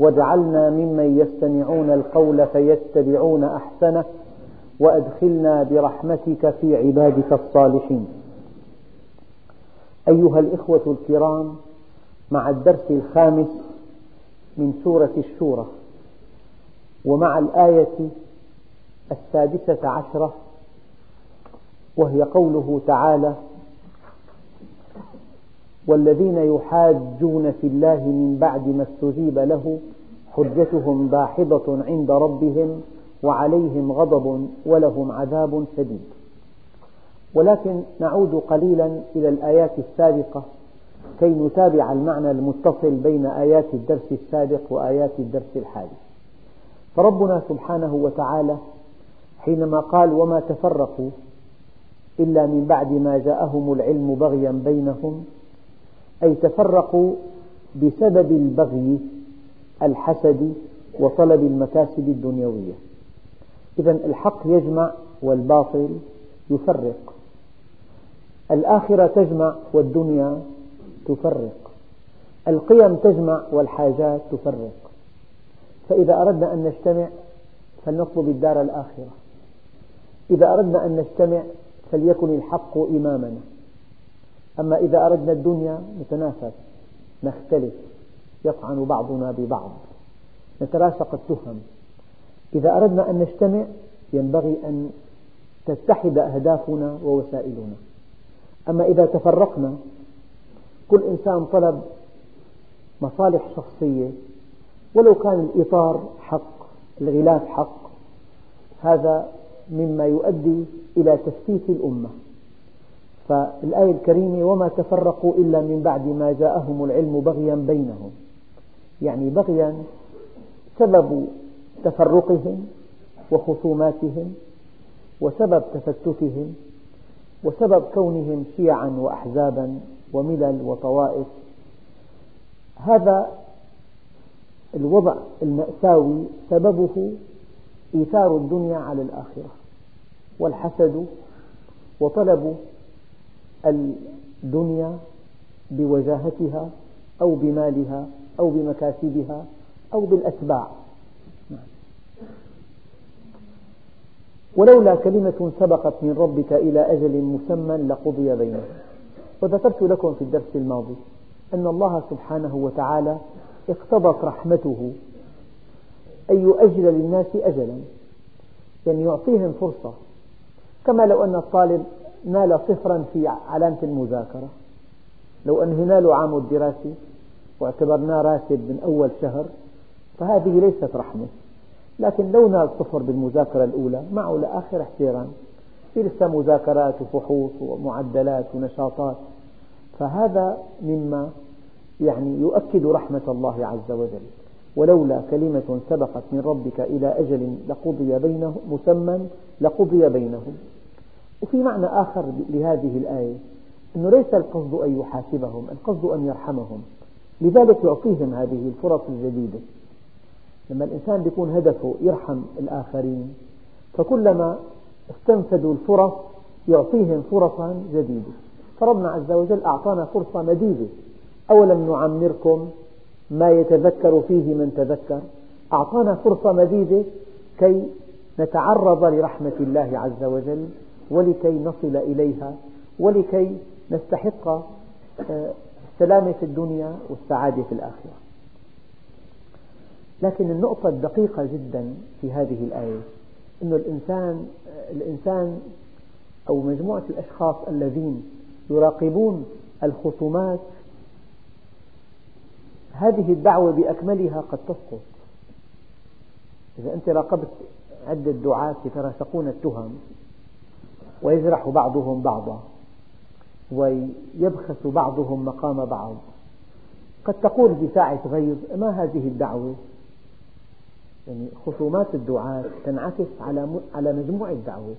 واجعلنا ممن يستمعون القول فيتبعون أحسنه وأدخلنا برحمتك في عبادك الصالحين. أيها الإخوة الكرام مع الدرس الخامس من سورة الشورى ومع الآية السادسة عشرة وهي قوله تعالى والذين يحاجون في الله من بعد ما استجيب له حجتهم داحضة عند ربهم وعليهم غضب ولهم عذاب شديد. ولكن نعود قليلا إلى الآيات السابقة كي نتابع المعنى المتصل بين آيات الدرس السابق وآيات الدرس الحالي فربنا سبحانه وتعالى حينما قال وما تفرقوا إلا من بعد ما جاءهم العلم بغيا بينهم أي تفرقوا بسبب البغي الحسد وطلب المكاسب الدنيوية. إذا الحق يجمع والباطل يفرق. الآخرة تجمع والدنيا تفرق. القيم تجمع والحاجات تفرق. فإذا أردنا أن نجتمع فلنطلب الدار الآخرة. إذا أردنا أن نجتمع فليكن الحق إمامنا. أما إذا أردنا الدنيا نتنافس نختلف يطعن بعضنا ببعض نتراشق التهم. إذا أردنا أن نجتمع ينبغي أن تتحد أهدافنا ووسائلنا. أما إذا تفرقنا كل إنسان طلب مصالح شخصية. ولو كان الإطار حق الغلاف حق هذا مما يؤدي إلى تفتيت الأمة. فالآية الكريمة وما تفرقوا إلا من بعد ما جاءهم العلم بغيا بينهم. يعني بغيا سبب تفرقهم وخصوماتهم وسبب تفتتهم وسبب كونهم شيعا وأحزابا وملل وطوائف. هذا الوضع المأساوي سببه إيثار الدنيا على الآخرة والحسد وطلب الدنيا بوجاهتها أو بمالها أو بمكاسبها أو بالأتباع. ولولا كلمة سبقت من ربك إلى أجل مسمى لقضي بينهم. وذكرت لكم في الدرس الماضي أن الله سبحانه وتعالى اقتضت رحمته أن يؤجل للناس أجلا يعني يعطيهم فرصة. كما لو أن الطالب نال صفرا في علامة المذاكرة. لو أنه نال عام الدراسي واعتبرناه راتب من أول شهر فهذه ليست رحمة. لكن لو نال صفر بالمذاكرة الأولى معه لآخر احترام. في لسه مذاكرات وفحوص ومعدلات ونشاطات. فهذا مما يعني يؤكد رحمة الله عز وجل. ولولا كلمة سبقت من ربك إلى أجل لقضي بينهم مسمى لقضي بينهم. وفي معنى آخر لهذه الآية أنه ليس القصد أن يحاسبهم القصد أن يرحمهم. لذلك يعطيهم هذه الفرص الجديدة. لما الإنسان يكون هدفه يرحم الآخرين فكلما استنفذوا الفرص يعطيهم فرصا جديدة. فربنا عز وجل أعطانا فرصة مديدة. أولم نعمركم ما يتذكر فيه من تذكر؟ أعطانا فرصة مديدة كي نتعرض لرحمة الله عز وجل ولكي نصل إليها ولكي نستحق آه، السلامة في الدنيا والسعادة في الآخرة. لكن النقطة الدقيقة جدا في هذه الآية أن الإنسان, الإنسان أو مجموعة الأشخاص الذين يراقبون الخصومات هذه الدعوة بأكملها قد تسقط. إذا أنت راقبت عدة دعاة يتراشقون التهم ويجرح بعضهم بعضا ويبخس بعضهم مقام بعض. قد تقول بساعة غيظ ما هذه الدعوة؟ يعني خصومات الدعاة تنعكس على على مجموع الدعوة.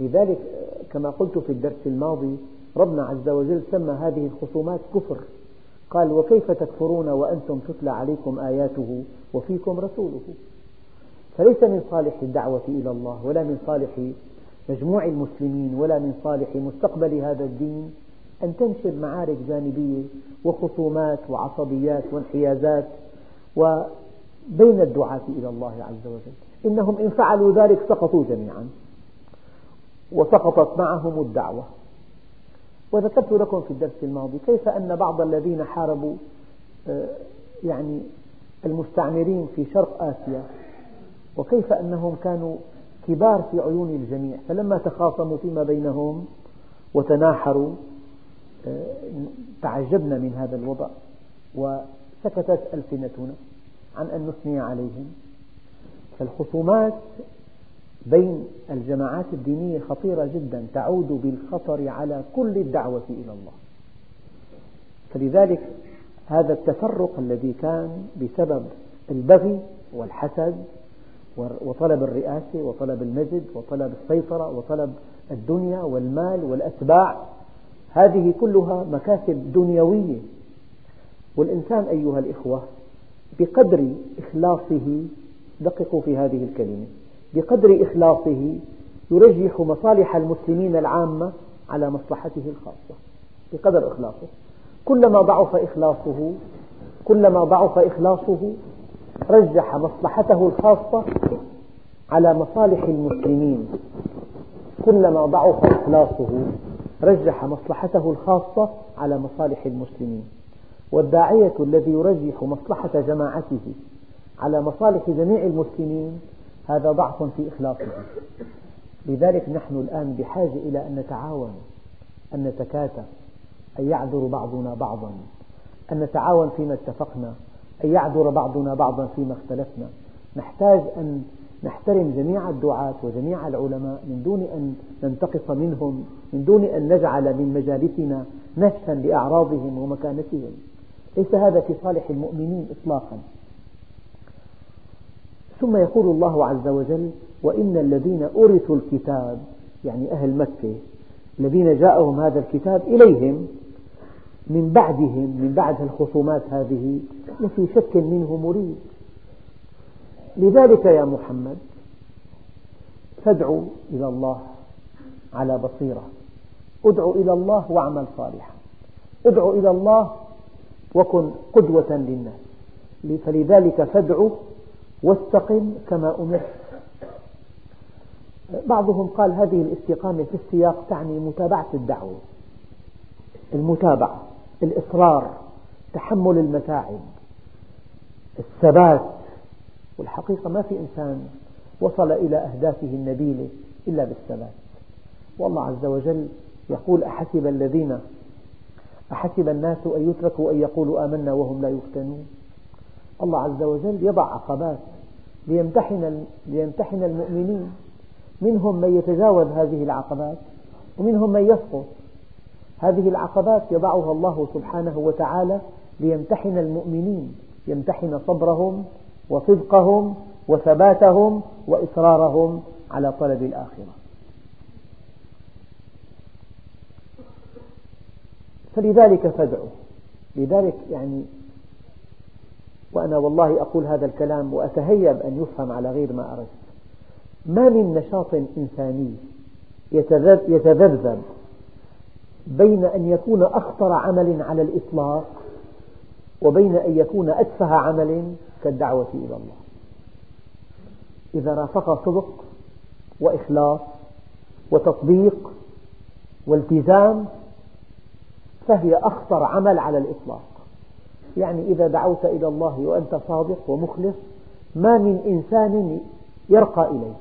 لذلك كما قلت في الدرس الماضي ربنا عز وجل سمى هذه الخصومات كفر. قال وكيف تكفرون وأنتم تتلى عليكم آياته وفيكم رسوله؟ فليس من صالح الدعوة إلى الله ولا من صالح مجموع المسلمين ولا من صالح مستقبل هذا الدين أن تنشر معارك جانبية وخصومات وعصبيات وانحيازات وبين الدعاة إلى الله عز وجل. إنهم إن فعلوا ذلك سقطوا جميعا وسقطت معهم الدعوة. وذكرت لكم في الدرس الماضي كيف أن بعض الذين حاربوا آه، يعني المستعمرين في شرق آسيا وكيف أنهم كانوا كبار في عيون الجميع فلما تخاصموا فيما بينهم وتناحروا آه، تعجبنا من هذا الوضع وسكتت ألسنتنا عن أن نثني عليهم. فالخصومات بين الجماعات الدينية خطيرة جدا تعود بالخطر على كل الدعوة إلى الله. فلذلك هذا التفرق الذي كان بسبب البغي والحسد وطلب الرئاسة وطلب المجد وطلب السيطرة وطلب الدنيا والمال والأتباع. هذه كلها مكاسب دنيوية. والإنسان أيها الإخوة بقدر إخلاصه دققوا في هذه الكلمة بقدر إخلاصه يرجح مصالح المسلمين العامة على مصلحته الخاصة بقدر إخلاصه. كلما ضعف إخلاصه كلما ضعف إخلاصه رجح مصلحته الخاصة على مصالح المسلمين. كلما ضعف إخلاصه رجح مصلحته الخاصة على مصالح المسلمين. والداعية الذي يرجح مصلحة جماعته على مصالح جميع المسلمين هذا ضعف في إخلاصه. لذلك نحن الآن بحاجة إلى أن نتعاون أن نتكاتف أن يعذر بعضنا بعضا أن نتعاون فيما اتفقنا. أن يعذر بعضنا بعضا فيما اختلفنا. نحتاج أن نحترم جميع الدعاة وجميع العلماء من دون أن ننتقص منهم من دون أن نجعل من مجالسنا نهشا لأعراضهم ومكانتهم. ليس هذا في صالح المؤمنين إطلاقا. ثم يقول الله عز وجل وإن الذين أورثوا الكتاب يعني أهل مكة الذين جاءهم هذا الكتاب إليهم من بعدهم من بعد الخصومات هذه لفي شك منه مريب. لذلك يا محمد فادعوا إلى الله على بصيرة. ادعو إلى الله واعمل صالحا. ادعو إلى الله وكن قدوة للناس. فلذلك فادعوا واستقم كما أمرت. بعضهم قال هذه الاستقامة في السياق تعني متابعة الدعوة. المتابعة. الإصرار تحمل المتاعب الثبات. والحقيقة ما في إنسان وصل إلى أهدافه النبيلة إلا بالثبات. والله عز وجل يقول أحسب الذين أحسب الناس أن يتركوا أن يقولوا آمنا وهم لا يفتنون. الله عز وجل يضع عقبات ليمتحن, ليمتحن المؤمنين. منهم من يتجاوز هذه العقبات ومنهم من يسقط. هذه العقبات يضعها الله سبحانه وتعالى ليمتحن المؤمنين يمتحن صبرهم وصدقهم وثباتهم وإصرارهم على طلب الآخرة. فلذلك فادعوا لذلك يعني وأنا والله أقول هذا الكلام وأتهيب أن يفهم على غير ما أردت. ما من نشاط إنساني يتذبذب بين أن يكون أخطر عمل على الإطلاق وبين أن يكون أتفه عمل كالدعوة إلى الله. إذا رافق صدق وإخلاص وتطبيق والتزام فهي أخطر عمل على الإطلاق. يعني إذا دعوت إلى الله وأنت صادق ومخلص ما من إنسان يرقى إليك.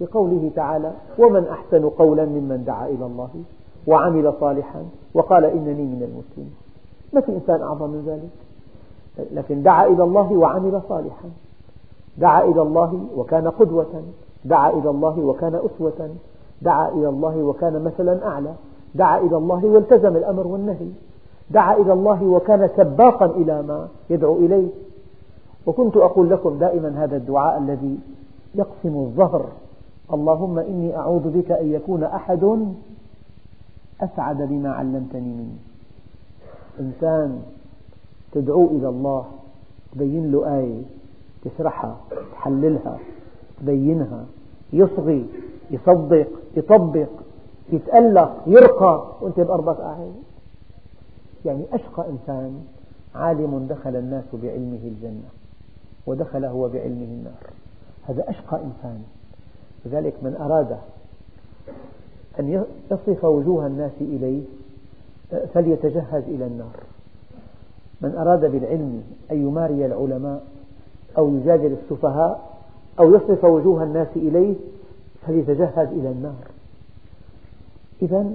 لقوله تعالى ومن أحسن قولا ممن دعا إلى الله. وعمل صالحا وقال إنني من المسلمين. ما في إنسان أعظم من ذلك؟ لكن دعا إلى الله وعمل صالحا. دعا إلى الله وكان قدوة. دعا إلى الله وكان أسوة. دعا إلى الله وكان مثلا أعلى. دعا إلى الله والتزم الأمر والنهي. دعا إلى الله وكان سباقا إلى ما يدعو إليه. وكنت أقول لكم دائما هذا الدعاء الذي يقسم الظهر. اللهم إني أعوذ بك أن يكون أحد أسعد بما علمتني مني إنسان تدعو إلى الله تبين له آية تشرحها تحللها تبينها يصغي يصدق يطبق يتألق يرقى وأنت بأرضك قاعد يعني أشقى إنسان عالم دخل الناس بعلمه الجنة ودخل هو بعلمه النار. هذا أشقى إنسان. لذلك من أراد أن يصف وجوه الناس إليه فليتجهز إلى النار. من أراد بالعلم أن يماري العلماء أو يجادل السفهاء أو يصرف وجوه الناس إليه فليتجهز إلى النار. إذا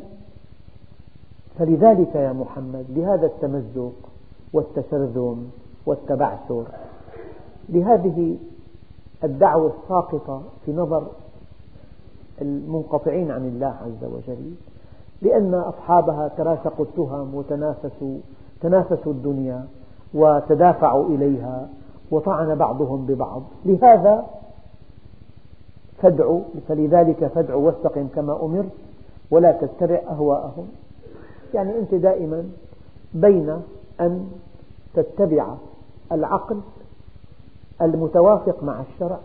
فلذلك يا محمد بهذا التمزق والتشرذم والتبعثر بهذه الدعوة الساقطة في نظر المنقطعين عن الله عز وجل لأن أصحابها تراشقوا التهم وتنافسوا تنافسوا الدنيا وتدافعوا إليها وطعن بعضهم ببعض. لهذا فادعوا فلذلك فادعوا واستقم كما أمرت ولا تتبع أهواءهم. يعني أنت دائما بين أن تتبع العقل المتوافق مع الشرع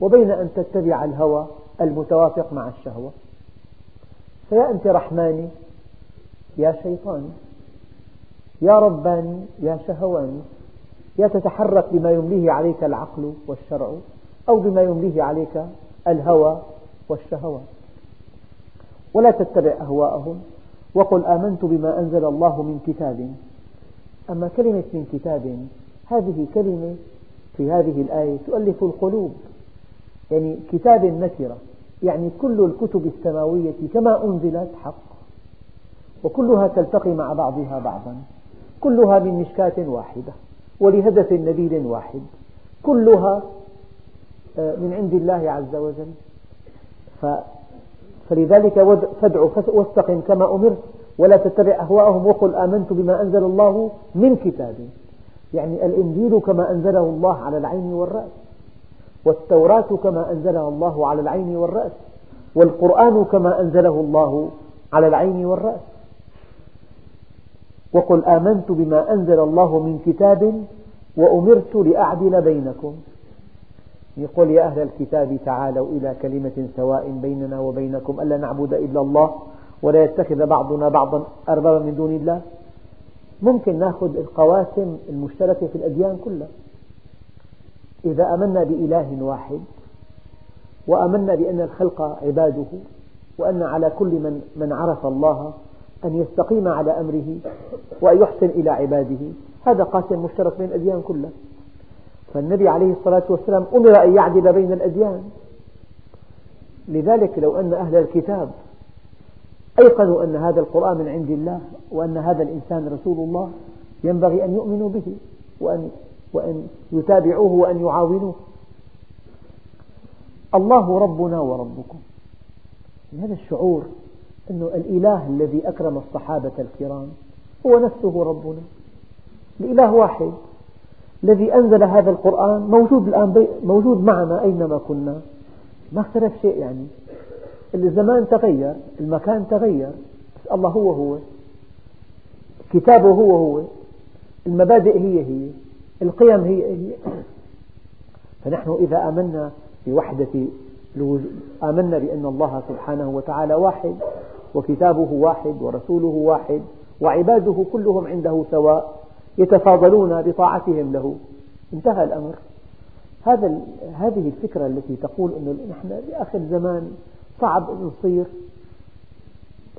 وبين أن تتبع الهوى المتوافق مع الشهوة. فيا أنت رحماني يا شيطاني يا رباني يا شهواني يا تتحرك بما يمليه عليك العقل والشرع أو بما يمليه عليك الهوى والشهوات. ولا تتبع أهواءهم. وقل آمنت بما أنزل الله من كتاب. أما كلمة من كتاب هذه كلمة في هذه الآية تؤلف القلوب. يعني كتاب نكرة يعني كل الكتب السماوية كما أنزلت حق وكلها تلتقي مع بعضها بعضا كلها من مشكاة واحدة ولهدف نبيل واحد كلها آه، من عند الله عز وجل. فلذلك فادع واستقم كما أمرت ولا تتبع أهواءهم وقل آمنت بما أنزل الله من كتاب. يعني الإنجيل كما أنزله الله على العين والرأس. والتوراة كما أنزلها الله على العين والرأس والقرآن كما أنزله الله على العين والرأس. وقل آمنت بما أنزل الله من كتاب وأمرت لأعدل بينكم. يقول يا أهل الكتاب تعالوا إلى كلمة سواء بيننا وبينكم ألا نعبد إلا الله ولا يتخذ بعضنا بعضا أربابا من دون الله؟ ممكن نأخذ القواسم المشتركة في الأديان كلها. إذا آمنا بإله واحد وآمنا بأن الخلق عباده وأن على كل من, من عرف الله أن يستقيم على أمره وأن يحسن إلى عباده. هذا قاسم مشترك بين الأديان كلها فالنبي عليه الصلاة والسلام أمر أن يعدل بين الأديان. لذلك لو أن أهل الكتاب أيقنوا أن هذا القرآن من عند الله وأن هذا الإنسان رسول الله ينبغي أن يؤمنوا به وأن, وأن يتابعوه وأن يعاونوه. الله ربنا وربكم. هذا الشعور أن الإله الذي أكرم الصحابة الكرام هو نفسه ربنا. الإله واحد الذي أنزل هذا القرآن موجود الآن موجود معنا أينما كنا. ما اختلف شيء يعني. الزمان تغير المكان تغير. بس الله هو هو. كتابه هو هو. المبادئ هي هي. القيم هي هي فنحن إذا آمنا بوحدة آمنا بأن الله سبحانه وتعالى واحد وكتابه واحد ورسوله واحد وعباده كلهم عنده سواء يتفاضلون بطاعتهم له. انتهى الأمر. هذا هذه الفكرة التي تقول أنه نحن بآخر زمان صعب أن نصير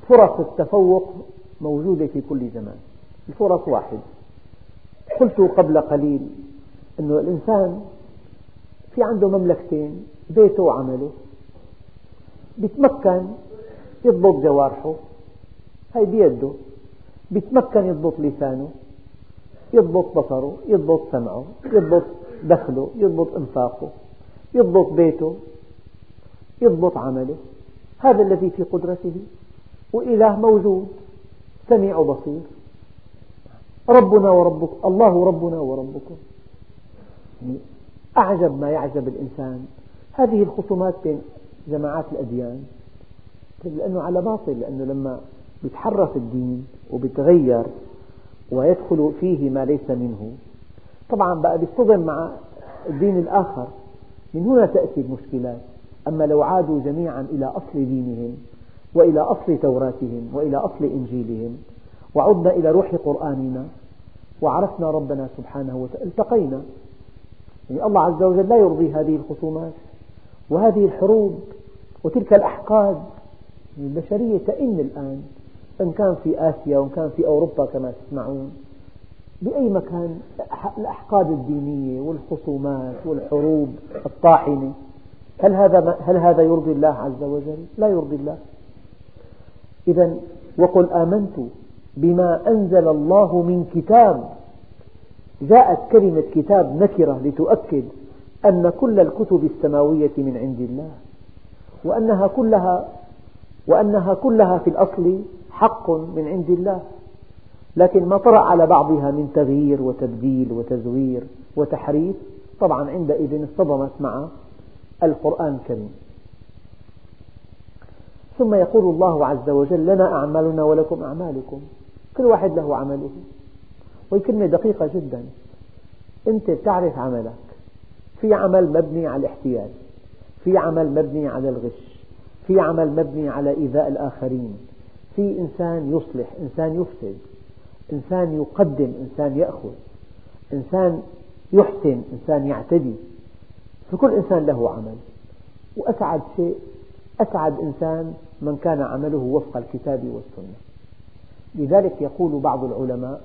فرص التفوق موجودة في كل زمان. الفرص واحد. قلت قبل قليل أن الإنسان في عنده مملكتين بيته وعمله. بيتمكن يضبط جوارحه هاي بيده. بيتمكن يضبط لسانه يضبط بصره يضبط سمعه يضبط دخله يضبط إنفاقه يضبط بيته يضبط عمله. هذا الذي في قدرته. وإله موجود سميع بصير. ربنا وربكم الله ربنا وربكم يعني أعجب ما يعجب الإنسان. هذه الخصومات بين جماعات الأديان. لأنه على باطل لأنه لما يتحرف الدين ويتغير ويدخل فيه ما ليس منه. طبعا بقى يصطدم مع الدين الآخر. من هنا تأتي المشكلات أما لو عادوا جميعا إلى أصل دينهم وإلى أصل توراتهم وإلى أصل إنجيلهم وعدنا إلى روح قرآننا وعرفنا ربنا سبحانه وتعالى التقينا يعني الله عز وجل لا يرضي هذه الخصومات وهذه الحروب وتلك الأحقاد البشرية تئن الآن إن كان في آسيا وإن كان في أوروبا كما تسمعون بأي مكان الأحقاد الدينية والخصومات والحروب الطاحنة هل هذا هل هذا يرضي الله عز وجل؟ لا يرضي الله. إذا وقل آمنت بما أنزل الله من كتاب. جاءت كلمة كتاب نكرة لتؤكد أن كل الكتب السماوية من عند الله وأنها كلها وأنها كلها في الأصل حق من عند الله. لكن ما طرأ على بعضها من تغيير وتبديل وتزوير وتحريف طبعا عندئذ اصطدمت مع القرآن الكريم. ثم يقول الله عز وجل لنا أعمالنا ولكم أعمالكم. كل واحد له عمله. وهي كلمة دقيقة جدا. أنت تعرف عملك. في عمل مبني على الاحتيال. في عمل مبني على الغش. في عمل مبني على إيذاء الآخرين. في إنسان يصلح إنسان يفسد. إنسان يقدم إنسان يأخذ. إنسان يحسن إنسان يعتدي. فكل إنسان له عمل. وأسعد شيء. أسعد إنسان من كان عمله وفق الكتاب والسنة. لذلك يقول بعض العلماء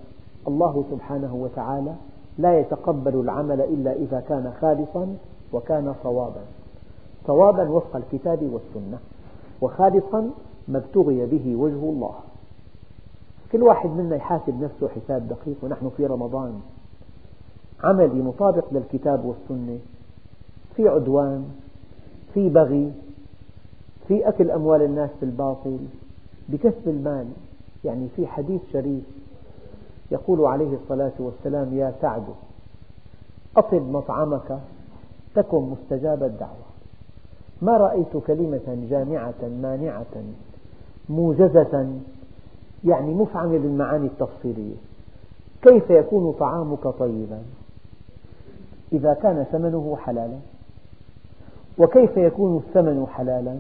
الله سبحانه وتعالى لا يتقبل العمل إلا إذا كان خالصا وكان صوابا. صوابا وفق الكتاب والسنة وخالصا ما ابتغي به وجه الله. كل واحد منا يحاسب نفسه حساب دقيق ونحن في رمضان. عملي مطابق للكتاب والسنة في عدوان في بغي في أكل أموال الناس بالباطل بكسب المال. يعني في حديث شريف يقول عليه الصلاة والسلام يا سعد أطب مطعمك تكن مستجاب الدعوة. ما رأيت كلمة جامعة مانعة موجزة يعني مفعمة بالمعاني التفصيلية. كيف يكون طعامك طيبا؟ إذا كان ثمنه حلالا. وكيف يكون الثمن حلالا؟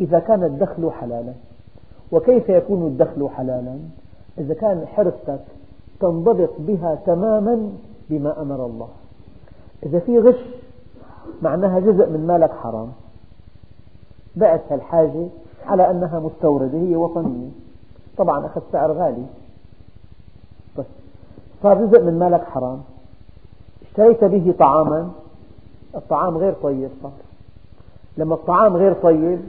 إذا كان الدخل حلالا. وكيف يكون الدخل حلالا؟ إذا كان حرفتك تنضبط بها تماما بما أمر الله. إذا في غش معناها جزء من مالك حرام. بعت الحاجة على أنها مستوردة هي وطنية. طبعا أخذ سعر غالي. بس صار جزء من مالك حرام. اشتريت به طعاما الطعام غير طيب صار. لما الطعام غير طيب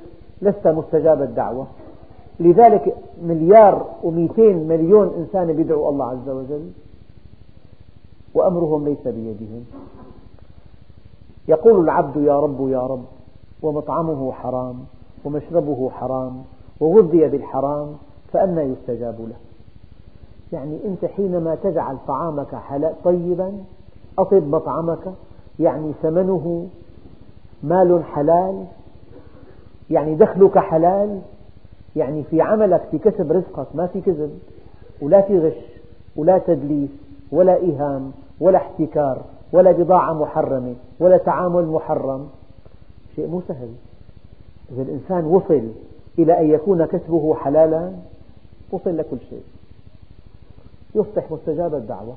لست مستجاب الدعوة. لذلك مليار ومئتين مليون إنسان يدعو الله عز وجل وأمرهم ليس بيدهم. يقول العبد يا رب يا رب ومطعمه حرام ومشربه حرام وغذي بالحرام فأنى يستجاب له. يعني أنت حينما تجعل طعامك طيبا أطب مطعمك يعني ثمنه مال حلال يعني دخلك حلال يعني في عملك في كسب رزقك ما في كذب ولا في غش ولا تدليس ولا إيهام ولا احتكار ولا بضاعة محرمة ولا تعامل محرم. شيء مو سهل. إذا الإنسان وصل إلى أن يكون كسبه حلالا وصل لكل شيء. يصبح مستجاب الدعوة.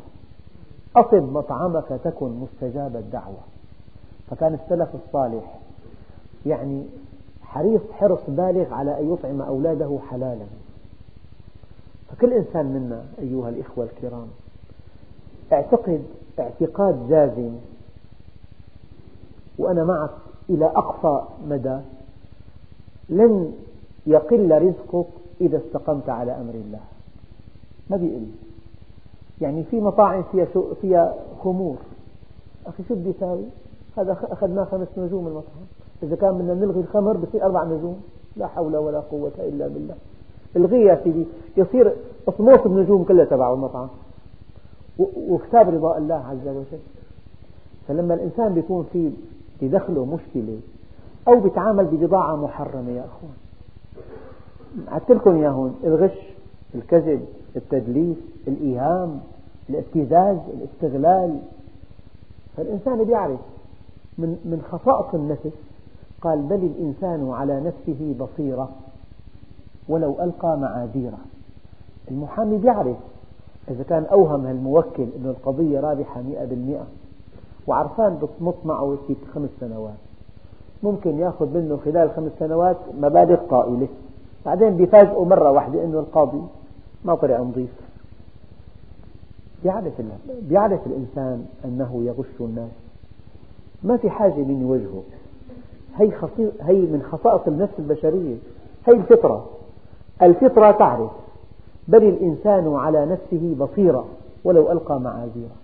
أطب مطعمك تكن مستجاب الدعوة. فكان السلف الصالح يعني حريص حرص بالغ على أن يطعم أولاده حلالا. فكل إنسان منا أيها الإخوة الكرام اعتقد اعتقاد جازم وأنا معك إلى أقصى مدى لن يقل رزقك إذا استقمت على أمر الله. ما بيقل. يعني في مطاعم فيها فيها خمور. أخي شو بدي؟ هذا أخذناه خمس نجوم المطعم. إذا كان بدنا نلغي الخمر بصير أربع نجوم. لا حول ولا قوة إلا بالله. الغي يا سيدي يصير أصموس النجوم كلها تبع المطعم. وكتاب رضاء الله عز وجل. فلما الإنسان بيكون في بدخله مشكلة أو بيتعامل ببضاعة محرمة يا أخوان. عدت لكم إياهم الغش الكذب التدليس الإيهام الابتزاز الاستغلال. فالإنسان بيعرف من من خصائص النفس قال بل الإنسان على نفسه بصيرة ولو ألقى معاذيره. المحامي بيعرف إذا كان أوهم الموكل أن القضية رابحة مئة بالمئة وعرفان بتمط معه في خمس سنوات. ممكن يأخذ منه خلال خمس سنوات مبالغ طائلة. بعدين بيفاجئوا مرة واحدة أنه القاضي ما طلع نظيف. بيعرف بيعرف الإنسان أنه يغش الناس. ما في حاجة من يوجهه هي, هي من خصائص النفس البشرية. هي الفطرة. الفطرة تعرف. بل الإنسان على نفسه بصيرة ولو ألقى معاذيره.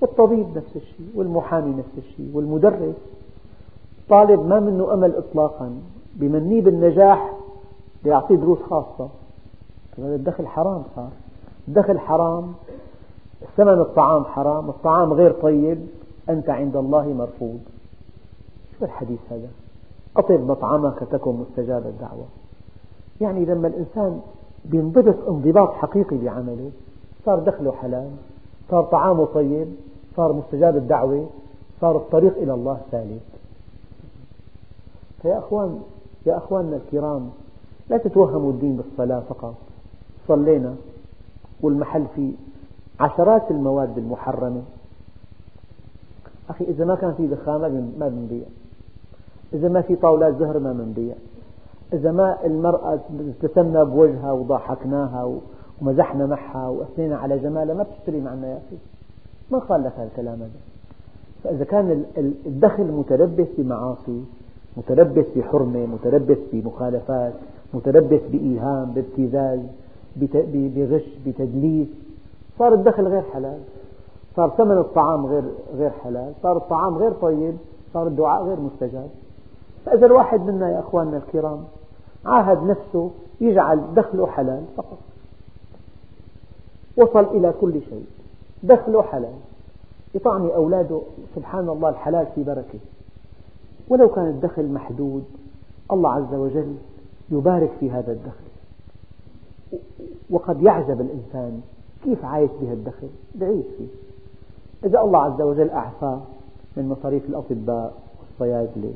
والطبيب نفس الشيء والمحامي نفس الشيء والمدرس. طالب ما منه أمل إطلاقا. بمنيه بالنجاح ليعطيه دروس خاصة. هذا الدخل حرام صار. الدخل حرام. ثمن الطعام حرام. الطعام غير طيب. أنت عند الله مرفوض. شو الحديث هذا؟ أطب مطعمك تكن مستجاب الدعوة. يعني لما الإنسان بينضبط انضباط حقيقي بعمله صار دخله حلال صار طعامه طيب صار مستجاب الدعوة صار الطريق إلى الله سالك. فيا أخوان يا أخواننا الكرام لا تتوهموا الدين بالصلاة فقط. صلينا والمحل فيه عشرات المواد المحرمة. أخي إذا ما كان في دخان ما بنبيع. إذا ما في طاولات زهر ما بنبيع إذا ما المرأة ابتسمنا بوجهها وضحكناها ومزحنا معها وأثنينا على جمالها ما بتشتري معنا يا أخي. ما قال لك هذا الكلام هذا. فإذا كان الدخل متلبس بمعاصي متلبس بحرمة متلبس بمخالفات متلبس بإيهام بابتزاز بغش بتدليس صار الدخل غير حلال. صار ثمن الطعام غير غير حلال. صار الطعام غير طيب. صار الدعاء غير مستجاب. فإذا الواحد منا يا أخواننا الكرام عاهد نفسه يجعل دخله حلال فقط. وصل إلى كل شيء دخله حلال. يطعمي أولاده سبحان الله الحلال في بركة. ولو كان الدخل محدود الله عز وجل يبارك في هذا الدخل. وقد يعجب الإنسان كيف عايش بهالدخل بعيش فيه. إذا الله عز وجل أعفاه من مصاريف الأطباء والصيادلة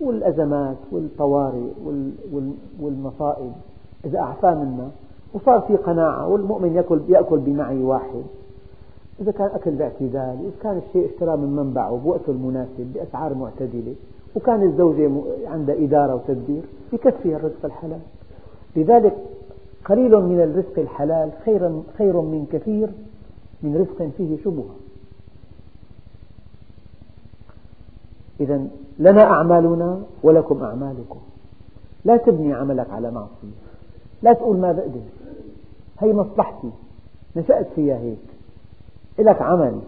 والأزمات والطوارئ والمصائب. إذا أعفاه منا وصار في قناعة والمؤمن يأكل, يأكل بمعي واحد. إذا كان أكل باعتدال إذا كان الشيء اشترى من منبعه بوقته المناسب بأسعار معتدلة وكان الزوجة عندها إدارة وتدبير يكفي الرزق الحلال. لذلك قليل من الرزق الحلال خير, خير من كثير من رزق فيه شبهة. إذا لنا أعمالنا ولكم أعمالكم. لا تبني عملك على معصية. لا تقول ما بقدر. هي مصلحتي. نشأت فيها هيك. لك عمل.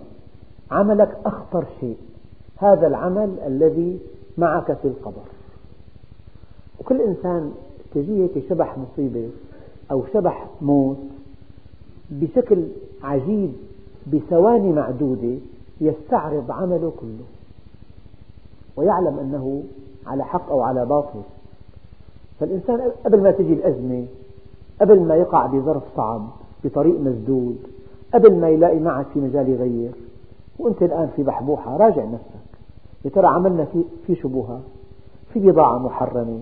عملك أخطر شيء. هذا العمل الذي معك في القبر. وكل إنسان تجيه شبح مصيبة أو شبح موت بشكل عجيب بثواني معدودة يستعرض عمله كله. ويعلم أنه على حق أو على باطل. فالإنسان قبل ما تجي الأزمة قبل ما يقع بظرف صعب بطريق مسدود قبل ما يلاقي معك في مجال يغير وأنت الآن في بحبوحة راجع نفسك. يا ترى عملنا في, شبهة في بضاعة محرمة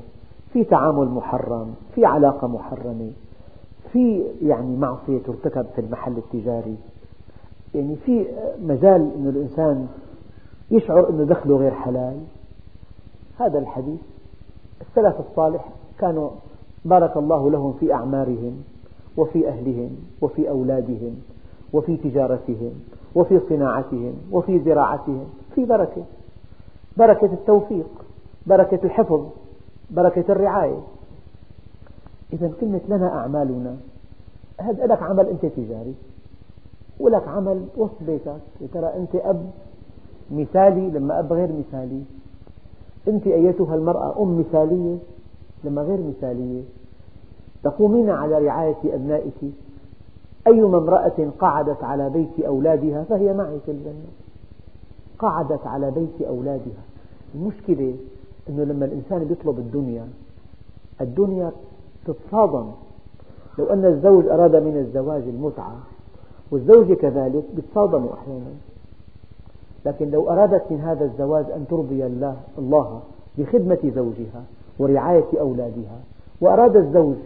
في تعامل محرم في علاقة محرمة في يعني معصية ترتكب في المحل التجاري. يعني في مجال أن الإنسان يشعر أن دخله غير حلال. هذا الحديث السلف الصالح كانوا بارك الله لهم في أعمارهم وفي أهلهم وفي أولادهم وفي تجارتهم وفي صناعتهم وفي زراعتهم في بركة. بركة التوفيق بركة الحفظ بركة الرعاية. إذا كلمة لنا أعمالنا هذا لك عمل أنت تجاري ولك عمل وسط بيتك ترى أنت أب مثالي لما أب غير مثالي. أنت أيتها المرأة أم مثالية؟ لما غير مثالية. تقومين على رعاية أبنائك. أيما امرأة قعدت على بيت أولادها فهي معي في الجنة. قعدت على بيت أولادها. المشكلة أنه لما الإنسان يطلب الدنيا الدنيا تتصادم. لو أن الزوج أراد من الزواج المتعة والزوجة كذلك يتصادموا أحيانا. لكن لو أرادت من هذا الزواج أن ترضي الله, الله بخدمة زوجها ورعاية أولادها وأراد الزوج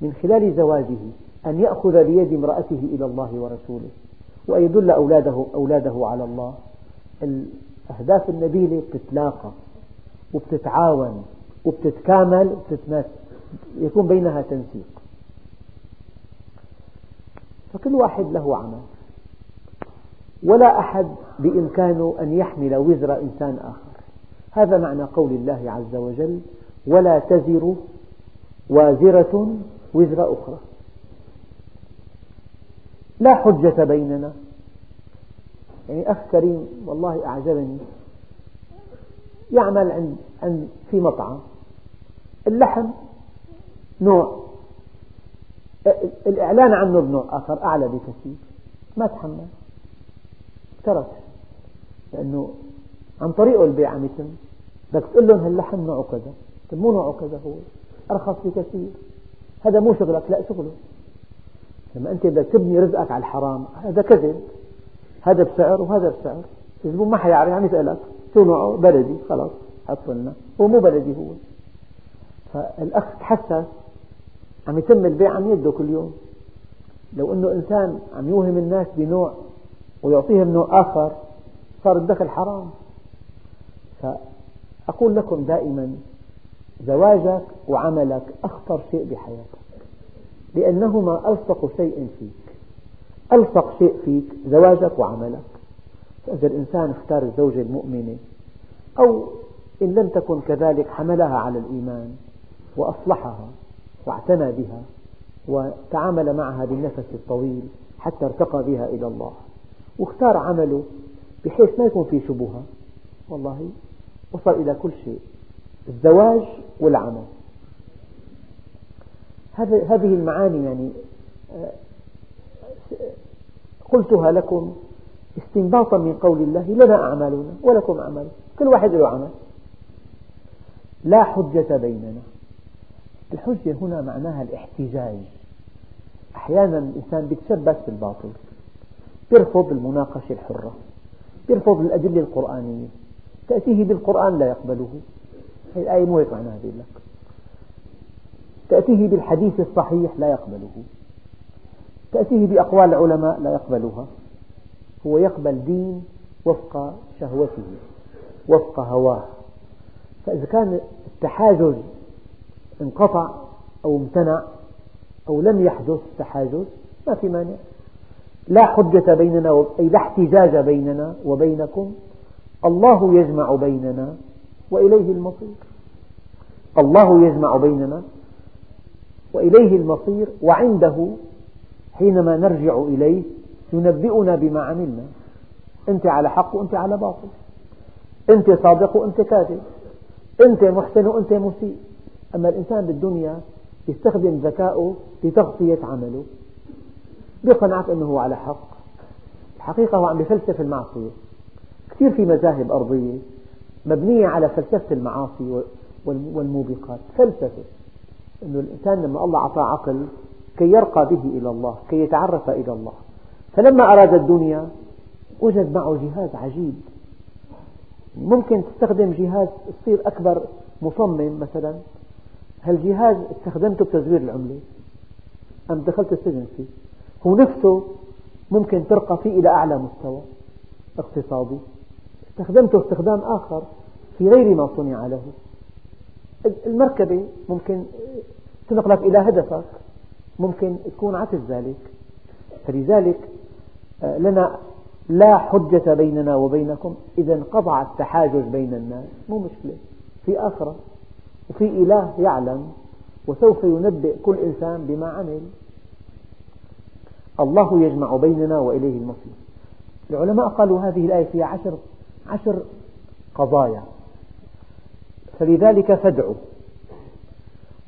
من خلال زواجه أن يأخذ بيد امرأته إلى الله ورسوله وأن يدل أولاده, أولاده على الله الأهداف النبيلة بتتلاقى وبتتعاون وبتتكامل يكون بينها تنسيق. فكل واحد له عمل. ولا أحد بإمكانه أن يحمل وزر إنسان آخر. هذا معنى قول الله عز وجل ولا تزر وازرة وزر أخرى. لا حجة بيننا. يعني أخ كريم والله أعجبني. يعمل عند, في مطعم. اللحم نوع. الإعلان عنه بنوع آخر أعلى بكثير. ما تحمل. ترك. لأنه عن طريقه البيع عم يتم بدك تقول لهم هاللحم نوعه كذا طيب مو نوعه كذا هو أرخص بكثير. هذا مو شغلك لا شغله. لما أنت بدك تبني رزقك على الحرام هذا كذب. هذا بسعر وهذا بسعر. الزبون ما حيعرف عم يسألك شو نوعه؟ بلدي. خلاص حط لنا. هو مو بلدي هو. فالأخ تحسس عم يتم البيع عن يده كل يوم. لو أنه إنسان عم يوهم الناس بنوع ويعطيهم نوع آخر صار الدخل حرام. فأقول لكم دائما زواجك وعملك أخطر شيء بحياتك لأنهما ألصق شيء فيك. ألصق شيء فيك زواجك وعملك. فإذا الإنسان اختار الزوجة المؤمنة أو إن لم تكن كذلك حملها على الإيمان وأصلحها واعتنى بها وتعامل معها بالنفس الطويل حتى ارتقى بها إلى الله. واختار عمله بحيث ما يكون في شبهة. والله وصل إلى كل شيء. الزواج والعمل. هذه المعاني يعني آه، قلتها لكم استنباطا من قول الله لنا أعمالنا ولكم أعمال. كل واحد له عمل. لا حجة بيننا. الحجة هنا معناها الاحتجاج. أحيانا الإنسان يتشبث بالباطل. يرفض المناقشة الحرة يرفض الأدلة القرآنية. تأتيه بالقرآن لا يقبله. هذه الآية مو هيك معناها لك. تأتيه بالحديث الصحيح لا يقبله. تأتيه بأقوال العلماء لا يقبلها هو يقبل دين وفق شهوته وفق هواه. فإذا كان التحاجز انقطع أو امتنع أو لم يحدث تحاجز ما في مانع. لا حجة بيننا أي لا احتجاج بيننا وبينكم. الله يجمع بيننا وإليه المصير. الله يجمع بيننا وإليه المصير وعنده حينما نرجع إليه ينبئنا بما عملنا. أنت على حق وأنت على باطل. أنت صادق وأنت كاذب. أنت محسن وأنت مسيء. أما الإنسان بالدنيا يستخدم ذكاؤه لتغطية عمله. بقناعة أنه على حق. الحقيقة هو عم يفلسف المعصية. كثير في مذاهب أرضية مبنية على فلسفة المعاصي والموبقات. فلسفة. أن الإنسان لما الله أعطاه عقل كي يرقى به إلى الله كي يتعرف إلى الله. فلما أراد الدنيا وجد معه جهاز عجيب. ممكن تستخدم جهاز تصير أكبر مصمم مثلا. هالجهاز استخدمته بتزوير العملة. أم دخلت السجن فيه؟ هو نفسه ممكن ترقى فيه إلى أعلى مستوى اقتصادي. استخدمته استخدام آخر في غير ما صنع له. المركبة ممكن تنقلك إلى هدفك ممكن تكون عكس ذلك. فلذلك آه، لنا لا حجة بيننا وبينكم. إذا انقطع التحاجز بين الناس. مو مشكلة. في آخرة. وفي إله يعلم. وسوف ينبئ كل إنسان بما عمل. الله يجمع بيننا وإليه المصير. العلماء قالوا هذه الآية فيها عشر, عشر قضايا. فلذلك فادعوا.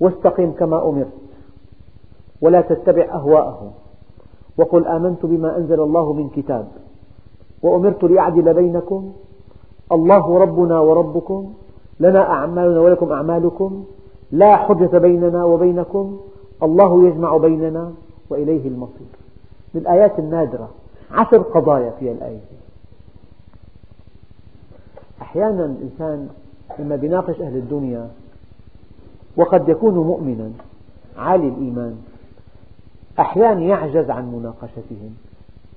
واستقم كما أمرت ولا تتبع أهواءهم. وقل آمنت بما أنزل الله من كتاب. وأمرت لأعدل بينكم. الله ربنا وربكم. لنا أعمالنا ولكم أعمالكم. لا حجة بيننا وبينكم. الله يجمع بيننا وإليه المصير. من الآيات النادرة. عشر قضايا في الآية. أحيانا الإنسان لما يناقش أهل الدنيا وقد يكون مؤمنا عالي الإيمان أحيانا يعجز عن مناقشتهم.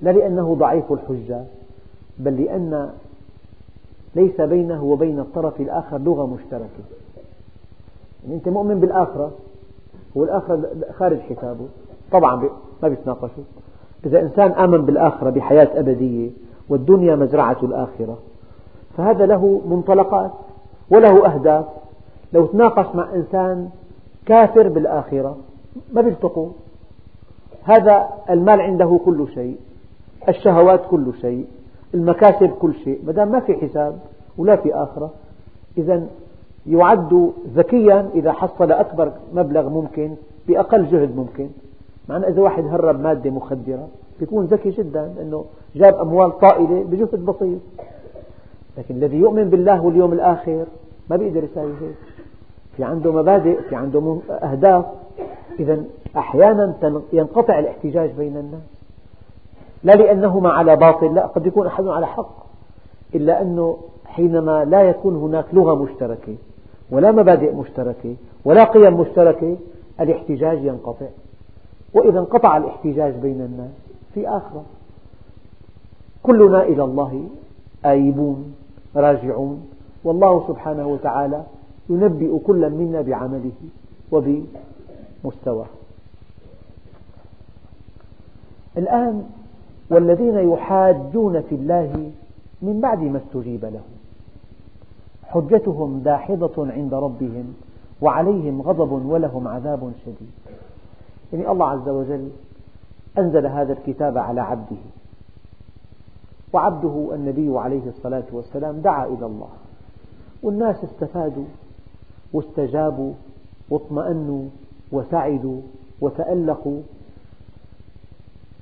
لا لأنه ضعيف الحجة بل لأن ليس بينه وبين الطرف الآخر لغة مشتركة. يعني أنت مؤمن بالآخرة والآخر خارج حسابه. طبعا ما بيتناقشوا. إذا إنسان آمن بالآخرة بحياة أبدية والدنيا مزرعة الآخرة فهذا له منطلقات وله أهداف. لو تناقش مع إنسان كافر بالآخرة ما بيلتقوا. هذا المال عنده كل شيء الشهوات كل شيء المكاسب كل شيء ما دام ما في حساب ولا في آخرة. إذا يعد ذكيا إذا حصل أكبر مبلغ ممكن بأقل جهد ممكن. مع أن إذا واحد هرب مادة مخدرة بيكون ذكي جدا لأنه جاب أموال طائلة بجهد بسيط. لكن الذي يؤمن بالله واليوم الآخر ما بيقدر يساوي هيك. في عنده مبادئ في عنده أهداف. إذا أحيانا ينقطع الاحتجاج بين الناس. لا لأنهما على باطل لا قد يكون أحدهم على حق. إلا أنه حينما لا يكون هناك لغة مشتركة ولا مبادئ مشتركة ولا قيم مشتركة الاحتجاج ينقطع. وإذا انقطع الاحتجاج بين الناس في آخرة. كلنا إلى الله آيبون راجعون. والله سبحانه وتعالى ينبئ كلا منا بعمله وبمستواه. الآن والذين يحاجون في الله من بعد ما استجيب له. حجتهم داحضة عند ربهم وعليهم غضب ولهم عذاب شديد. يعني الله عز وجل أنزل هذا الكتاب على عبده. وعبده النبي عليه الصلاة والسلام دعا إلى الله. والناس استفادوا واستجابوا واطمأنوا وسعدوا وتألقوا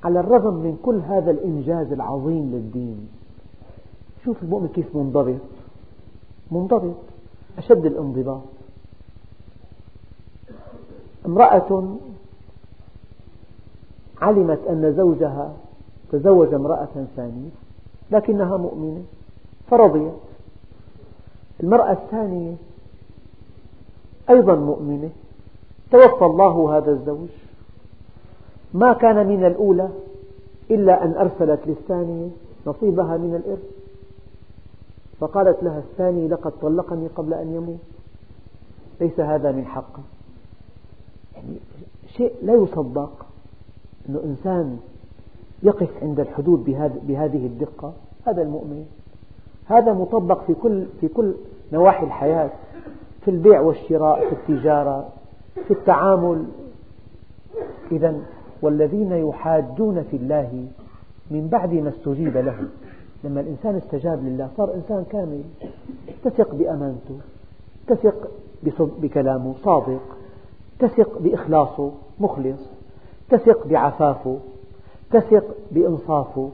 على الرغم من كل هذا الإنجاز العظيم للدين. شوف المؤمن كيف منضبط. منضبط. أشد الانضباط. امرأة علمت أن زوجها تزوج امرأة ثانية لكنها مؤمنة فرضيت. المرأة الثانية أيضا مؤمنة توفى الله هذا الزوج. ما كان من الأولى إلا أن أرسلت للثانية نصيبها من الإرث. فقالت لها الثاني لقد طلقني قبل أن يموت. ليس هذا من حقه. يعني شيء لا يصدق. أن إنسان يقف عند الحدود بهذه الدقة هذا المؤمن. هذا مطبق في كل في كل نواحي الحياة في البيع والشراء في التجارة في التعامل. إذا والذين يحاجون في الله من بعد ما استجيب له لما الإنسان استجاب لله صار إنسان كامل تثق بأمانته تثق بكلامه صادق تثق بإخلاصه مخلص. تثق بعفافه تثق بإنصافه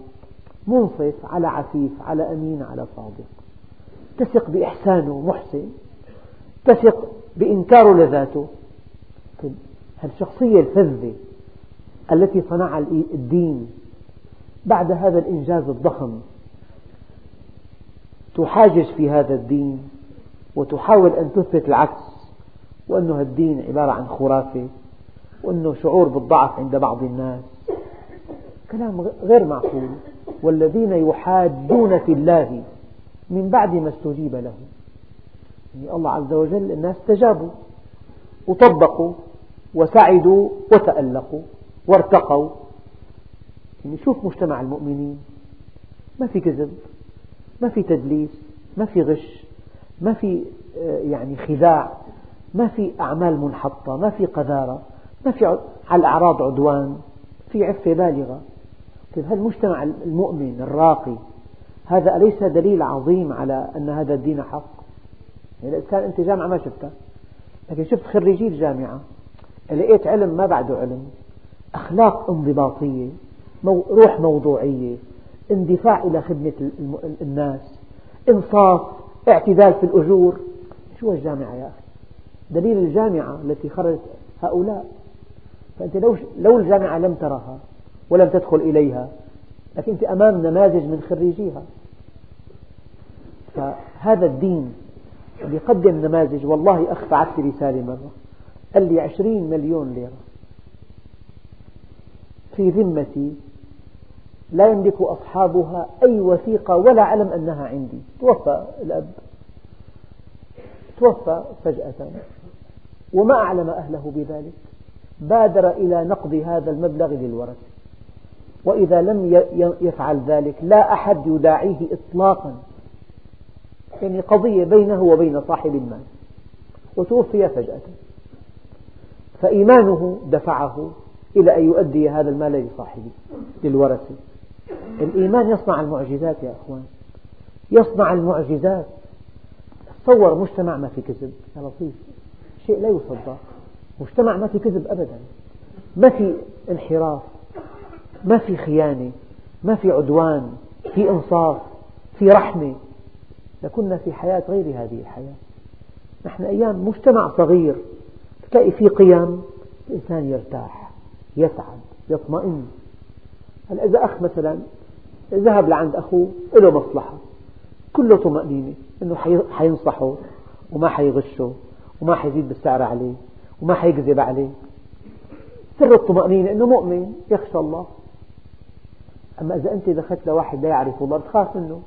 منصف على عفيف على أمين على صادق. تثق بإحسانه محسن تثق بإنكاره لذاته. الشخصية الفذة التي صنعها الدين بعد هذا الإنجاز الضخم تحاجج في هذا الدين وتحاول أن تثبت العكس وأنه الدين عبارة عن خرافة. وأنه شعور بالضعف عند بعض الناس. كلام غير معقول. والذين يحاجون في الله من بعد ما استجيب له. يعني الله عز وجل الناس استجابوا وطبقوا وسعدوا وتألقوا وارتقوا. يعني شوف مجتمع المؤمنين. ما في كذب ما في تدليس ما في غش ما في آه، يعني خداع ما في أعمال منحطة ما في قذارة. ما في على الأعراض عدوان في عفة بالغة. طيب هالمجتمع المؤمن الراقي هذا أليس دليل عظيم على أن هذا الدين حق؟ يعني كان أنت جامعة ما شفتها لكن شفت خريجي الجامعة لقيت علم ما بعده علم أخلاق انضباطية روح موضوعية اندفاع إلى خدمة الناس إنصاف اعتدال في الأجور. شو الجامعة يا أخي؟ دليل الجامعة التي خرجت هؤلاء. فأنت لو, لو الجامعة لم ترها ولم تدخل إليها لكن أنت أمام نماذج من خريجيها. فهذا الدين يقدم نماذج والله أخ لي رسالة مرة. قال لي عشرين مليون ليرة. في ذمتي لا يملك أصحابها أي وثيقة ولا علم أنها عندي. توفى الأب. توفى فجأة. وما أعلم أهله بذلك. بادر إلى نقض هذا المبلغ للورثة. وإذا لم يفعل ذلك لا أحد يداعيه إطلاقا. يعني قضية بينه وبين صاحب المال. وتوفي فجأة. فإيمانه دفعه إلى أن يؤدي هذا المال لصاحبه للورثة. الإيمان يصنع المعجزات يا أخوان. يصنع المعجزات. تصور مجتمع ما في كذب يا لطيف. شيء لا يصدق. مجتمع ما في كذب أبدا. ما في انحراف ما في خيانة ما في عدوان في إنصاف في رحمة. لكنا في حياة غير هذه الحياة. نحن أيام مجتمع صغير تلاقي فيه قيم الإنسان يرتاح يسعد يطمئن. هل إذا أخ مثلا ذهب لعند أخوه له مصلحة. كله طمأنينة أنه حينصحه وما حيغشه وما حيزيد بالسعر عليه. وما حيكذب عليه سر الطمأنينة أنه مؤمن يخشى الله. أما إذا أنت دخلت لواحد لا يعرف الله بتخاف منه.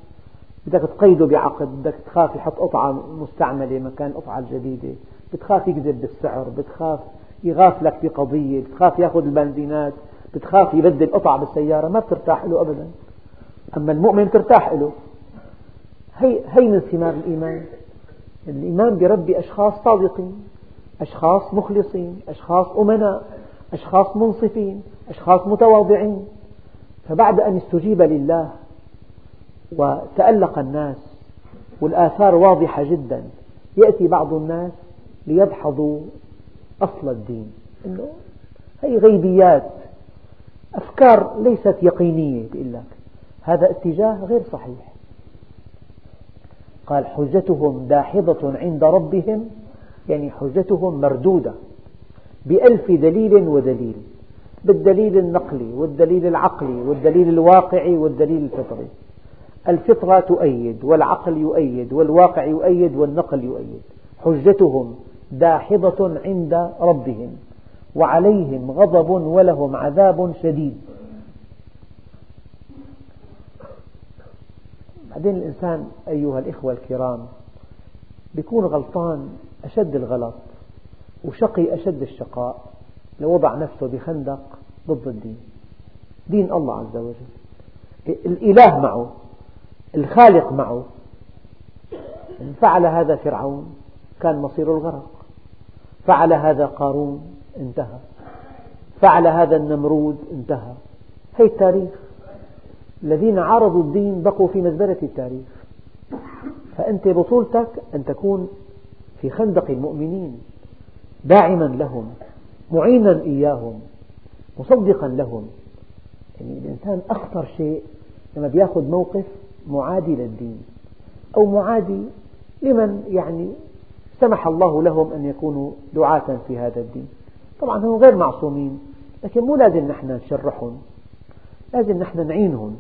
بدك تقيده بعقد بدك تخاف يحط قطعة مستعملة مكان القطعة الجديدة بتخاف يكذب بالسعر بتخاف يغافلك بقضية بتخاف يأخذ البنزينات بتخاف يبدل قطع بالسيارة. ما بترتاح له أبدا. أما المؤمن ترتاح له. هي, هي من ثمار الإيمان. الإيمان بربي أشخاص صادقين. أشخاص مخلصين أشخاص أمناء أشخاص منصفين أشخاص متواضعين. فبعد أن استجيب لله وتألق الناس والآثار واضحة جدا يأتي بعض الناس ليدحضوا أصل الدين. إنه هي غيبيات أفكار ليست يقينية بيقول لك. هذا اتجاه غير صحيح. قال حجتهم داحضة عند ربهم يعني حجتهم مردودة بألف دليل ودليل بالدليل النقلي والدليل العقلي والدليل الواقعي والدليل الفطري. الفطرة تؤيد والعقل يؤيد والواقع يؤيد والنقل يؤيد. حجتهم داحضة عند ربهم وعليهم غضب ولهم عذاب شديد. بعدين الإنسان أيها الإخوة الكرام يكون غلطان أشد الغلط وشقي أشد الشقاء لو وضع نفسه بخندق ضد الدين. دين الله عز وجل. الإله معه الخالق معه. إن فعل هذا فرعون كان مصير الغرق. فعل هذا قارون انتهى. فعل هذا النمرود انتهى. هي التاريخ. الذين عارضوا الدين بقوا في مزبلة التاريخ. فأنت بطولتك أن تكون في خندق المؤمنين داعما لهم معينا إياهم مصدقا لهم. يعني الإنسان أخطر شيء لما يأخذ موقف معادي للدين أو معادي لمن يعني سمح الله لهم أن يكونوا دعاة في هذا الدين. طبعا هم غير معصومين لكن مو لازم نحن نشرحهم لازم نحن نعينهم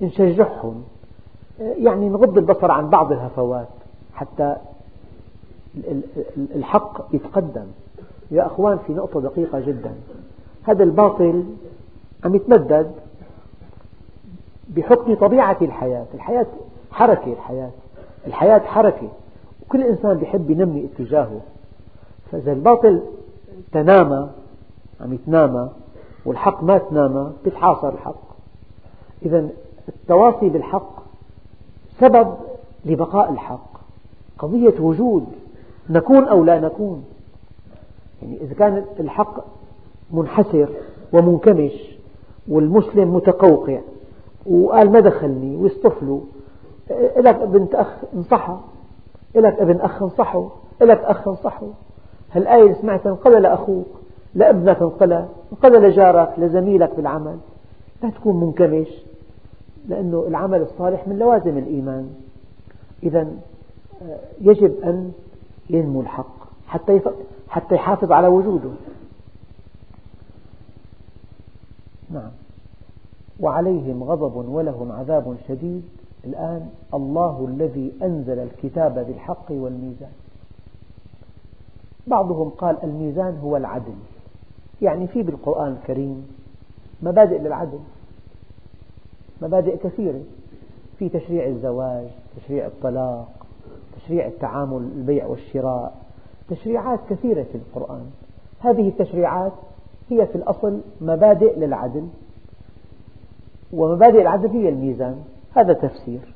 نشجعهم. يعني نغض البصر عن بعض الهفوات حتى الحق يتقدم. يا أخوان في نقطة دقيقة جدا. هذا الباطل عم يتمدد بحكم طبيعة الحياة. الحياة حركة الحياة الحياة حركة. وكل إنسان يحب ينمي اتجاهه. فإذا الباطل تنامى عم يتنامى والحق ما تنامى بيتحاصر الحق. إذا التواصي بالحق سبب لبقاء الحق. قضية وجود. نكون أو لا نكون. يعني إذا كان الحق منحسر ومنكمش والمسلم متقوقع وقال ما دخلني ويصطفلوا لك بنت أخ انصحها لك ابن أخ انصحه لك أخ انصحه. هالآية سمعتها انقلى لأخوك لابنك انقلى انقلى لجارك لزميلك بالعمل. لا تكون منكمش لأنه العمل الصالح من لوازم الإيمان. إذا آه، يجب أن ينمو الحق حتى حتى يحافظ على وجوده. نعم. وعليهم غضب ولهم عذاب شديد. الآن الله الذي أنزل الكتاب بالحق والميزان. بعضهم قال الميزان هو العدل. يعني في بالقرآن الكريم مبادئ للعدل مبادئ كثيرة. في تشريع الزواج تشريع الطلاق تشريع التعامل البيع والشراء تشريعات كثيرة في القرآن. هذه التشريعات هي في الأصل مبادئ للعدل ومبادئ العدل هي الميزان. هذا تفسير.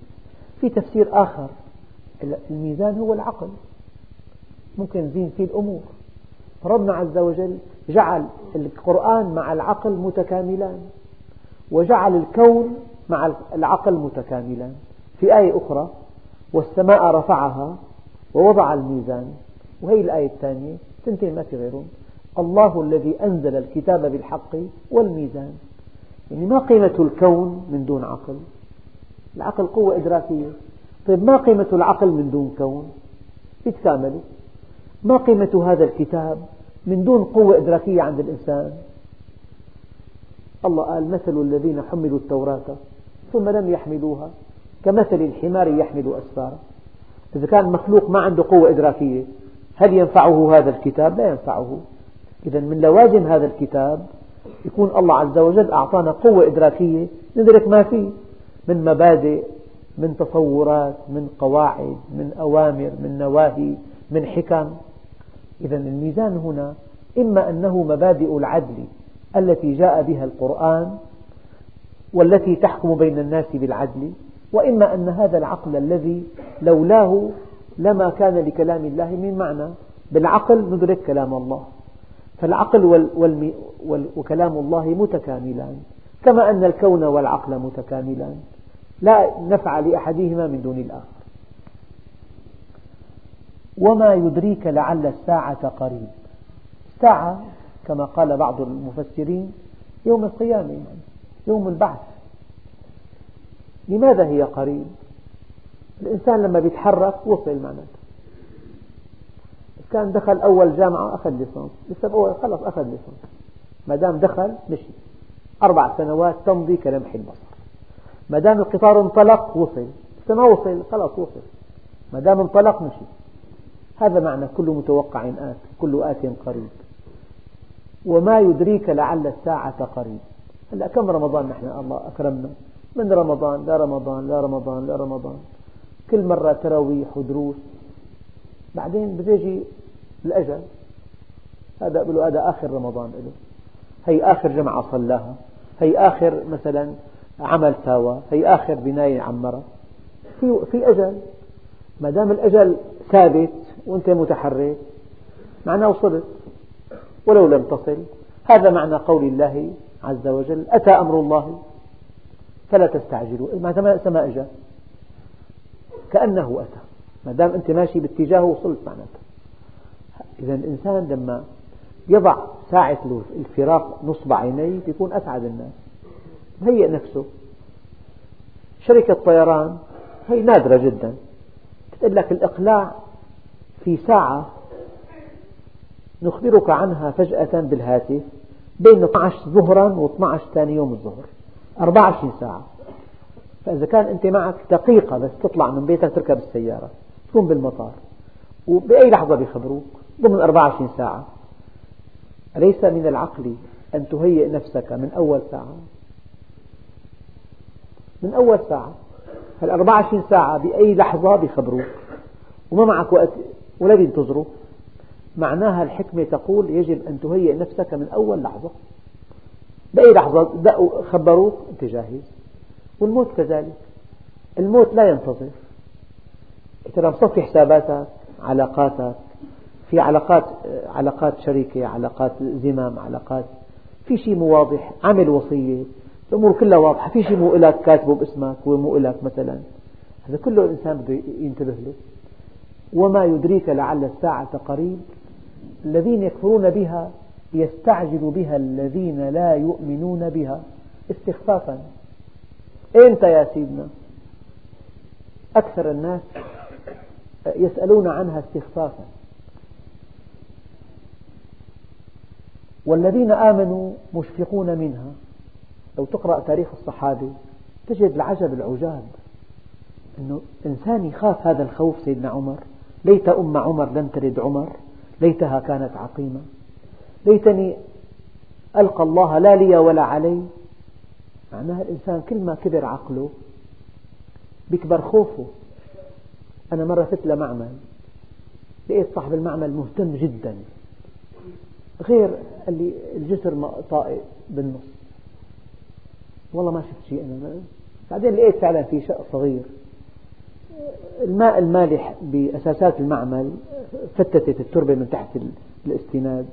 في تفسير آخر الميزان هو العقل. ممكن نزين فيه الأمور. ربنا عز وجل جعل القرآن مع العقل متكاملان وجعل الكون مع العقل متكاملان. في آية أخرى والسماء رفعها ووضع الميزان. وهي الآية الثانية تنتهي ما في غيرهم الله الذي أنزل الكتاب بالحق والميزان. يعني ما قيمة الكون من دون عقل؟ العقل قوة إدراكية. طيب ما قيمة العقل من دون كون؟ يتكاملوا ما قيمة هذا الكتاب من دون قوة إدراكية عند الإنسان؟ الله قال مثل الذين حملوا التوراة ثم لم يحملوها. كمثل الحمار يحمل أسفارا إذا كان مخلوق ما عنده قوة إدراكية هل ينفعه هذا الكتاب؟ لا ينفعه. إذا من لوازم هذا الكتاب يكون الله عز وجل أعطانا قوة إدراكية ندرك ما فيه من مبادئ من تصورات من قواعد من أوامر من نواهي من حكم. إذا الميزان هنا إما أنه مبادئ العدل التي جاء بها القرآن والتي تحكم بين الناس بالعدل وإما أن هذا العقل الذي لولاه لما كان لكلام الله من معنى بالعقل ندرك كلام الله. فالعقل وكلام الله متكاملان. كما أن الكون والعقل متكاملان. لا نفع لأحدهما من دون الآخر. وما يدريك لعل الساعة قريب. الساعة كما قال بعض المفسرين يوم القيامة يعني يوم البعث. لماذا هي قريب؟ الإنسان لما يتحرك وصل معناته كان دخل أول جامعة أخذ ليسانس لسه بأول خلص أخذ ليسانس. ما دام دخل مشي. أربع سنوات تمضي كلمح البصر. ما دام القطار انطلق وصل. لسه ما وصل خلص وصل. ما دام انطلق مشي. هذا معنى كل متوقع آت كل آت قريب. وما يدريك لعل الساعة قريب. هلا كم رمضان نحن؟ الله أكرمنا. من رمضان لا رمضان لا رمضان لا رمضان. كل مرة تراويح ودروس. بعدين بتجي الأجل. هذا بقول هذا آخر رمضان له هي آخر جمعة صلاها. هي آخر مثلا عمل ساوى هي آخر بناية عمرة. في في أجل. ما دام الأجل ثابت وأنت متحرك معناه وصلت. ولو لم تصل. هذا معنى قول الله عز وجل أتى أمر الله فلا تستعجلوا. معنى ما أجى كأنه أتى. ما دام أنت ماشي باتجاهه وصلت معناته. إذا الإنسان لما يضع ساعة الفراق نصب عينيه يكون أسعد الناس. مهيئ نفسه. شركة طيران هي نادرة جدا. تقول لك الإقلاع في ساعة نخبرك عنها فجأة بالهاتف بين 12 ظهرا و 12 ثاني يوم الظهر. 24 ساعة. فإذا كان أنت معك دقيقة بس تطلع من بيتك تركب السيارة تكون بالمطار وبأي لحظة بيخبروك ضمن 24 ساعة. أليس من العقل أن تهيئ نفسك من أول ساعة. من أول ساعة. هال 24 ساعة بأي لحظة بيخبروك وما معك وقت ولا بينتظروا معناها الحكمة تقول يجب أن تهيئ نفسك من أول لحظة. بأي لحظة خبروك أنت جاهز. والموت كذلك. الموت لا ينتظر. ترى مصفي حساباتك علاقاتك. في علاقات علاقات شركة علاقات زمام علاقات. في شيء مو واضح عمل وصية. الأمور كلها واضحة. في شيء مو إلك كاتبه باسمك ومو إلك مثلا. هذا كله الإنسان بده ينتبه له. وما يدريك لعل الساعة قريب. الذين يكفرون بها يستعجل بها الذين لا يؤمنون بها. استخفافا. أنت يا سيدنا؟ أكثر الناس يسألون عنها استخفافا. والذين آمنوا مشفقون منها. لو تقرأ تاريخ الصحابة تجد العجب العجاب أنه إنسان يخاف هذا الخوف سيدنا عمر. ليت أم عمر لم تلد عمر. ليتها كانت عقيمة. ليتني ألقى الله لا لي ولا علي. معناها الإنسان كل ما كبر عقله بيكبر خوفه. أنا مرة فت لمعمل لقيت صاحب المعمل مهتم جدا غير اللي الجسر طائق بالنص. والله ما شفت شيء أنا. بعدين لقيت فعلا في شق صغير. الماء المالح بأساسات المعمل فتتت التربة من تحت الاستناد.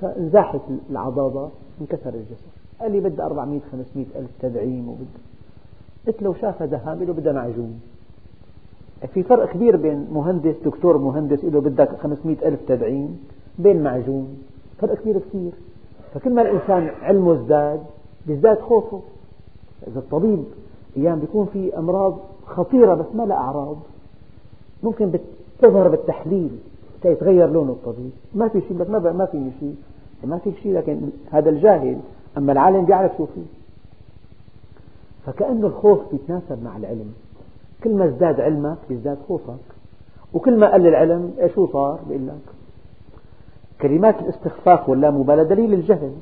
فانزاحت العضاضة انكسر الجسر. قال لي بدها 400 500 ألف تدعيم وبد قلت له شافها له بدها معجون في فرق كبير بين مهندس دكتور مهندس له بدك 500 ألف تدعيم بين معجون فرق كبير كثير. فكل ما الإنسان علمه ازداد بيزداد خوفه. إذا الطبيب أيام بيكون في أمراض خطيرة بس ما لها أعراض ممكن تظهر بالتحليل. يتغير لون الطبيب. ما في شيء ما ما فيني شيء. ما في شيء لكن هذا الجاهل أما العالم بيعرف شو فيه. فكأنه الخوف بيتناسب مع العلم. كل ما ازداد علمك بيزداد خوفك. وكل ما قل العلم إيه شو صار؟ بيقول لك كلمات الاستخفاف واللامبالاة دليل الجهل.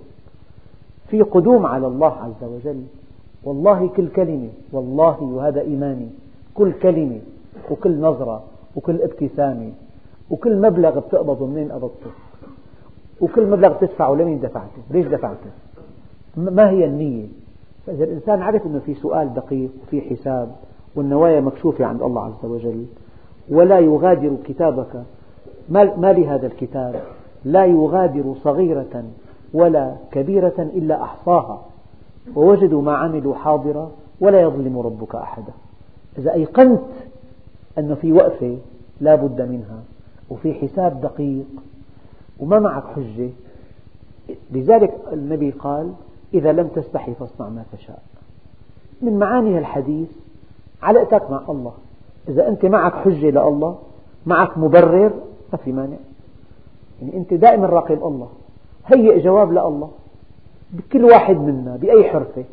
في قدوم على الله عز وجل. والله كل كلمة والله وهذا إيماني. كل كلمة وكل نظرة وكل ابتسامة. وكل مبلغ بتقبضه منين قبضته؟ وكل مبلغ تدفعه لمين دفعته؟ ليش دفعته؟ ما هي النية؟ فإذا الإنسان عرف أنه في سؤال دقيق وفي حساب والنوايا مكشوفة عند الله عز وجل ولا يغادر كتابك. ما لهذا الكتاب؟ لا يغادر صغيرة ولا كبيرة إلا أحصاها. ووجدوا ما عملوا حاضرا ولا يظلم ربك أحدا. إذا أيقنت أن في وقفة لا بد منها وفي حساب دقيق وما معك حجة. لذلك النبي قال إذا لم تستحي فاصنع ما تشاء. من معاني الحديث علاقتك مع الله. إذا أنت معك حجة لله معك مبرر ما في مانع. يعني أنت دائما راقب الله. هيئ جواب لله. بكل واحد منا بأي حرفة.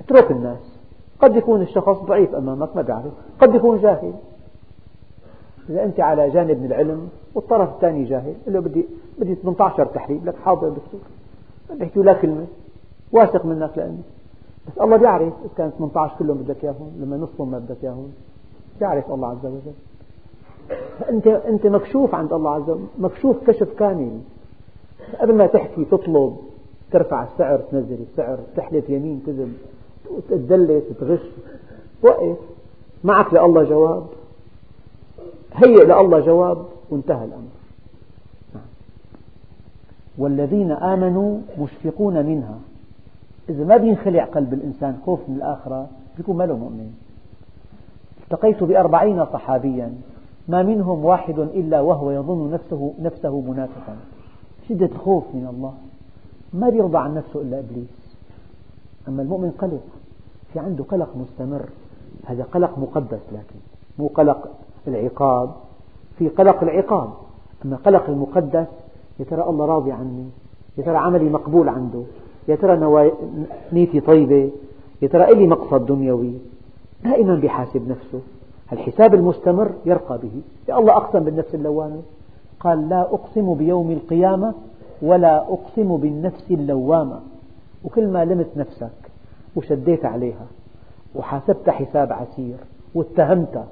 اترك الناس. قد يكون الشخص ضعيف أمامك ما بيعرف قد يكون جاهل. إذا أنت على جانب من العلم والطرف الثاني جاهل قل له بدي بدي 18 تحليل لك حاضر دكتور. بيحكي ولا كلمة واثق منك لأني. بس الله بيعرف إذا كان 18 كلهم بدك إياهم لما نصهم ما بدك إياهم. بيعرف الله عز وجل. فأنت أنت مكشوف عند الله عز وجل مكشوف كشف كامل. قبل ما تحكي تطلب ترفع السعر تنزل السعر تحلف يمين كذب تدلس تغش. وقف. معك لله جواب. هيئ لله جواب وانتهى الأمر. والذين آمنوا مشفقون منها. إذا ما بينخلع قلب الإنسان خوف من الآخرة بيكون ما له مؤمن. التقيت بأربعين صحابيا ما منهم واحد إلا وهو يظن نفسه, نفسه منافقا. شدة الخوف من الله. ما بيرضى عن نفسه إلا إبليس. أما المؤمن قلق. في عنده قلق مستمر. هذا قلق مقدس لكن مو قلق العقاب في قلق العقاب. أما قلق المقدس يا ترى الله راضي عني؟ يا ترى عملي مقبول عنده؟ يا ترى نيتي طيبة؟ يا ترى إلي مقصد دنيوي؟ دائما بيحاسب نفسه. الحساب المستمر يرقى به. يا الله أقسم بالنفس اللوامة. قال لا أقسم بيوم القيامة ولا أقسم بالنفس اللوامة. وكل ما لمت نفسك وشديت عليها وحاسبت حساب عسير واتهمتها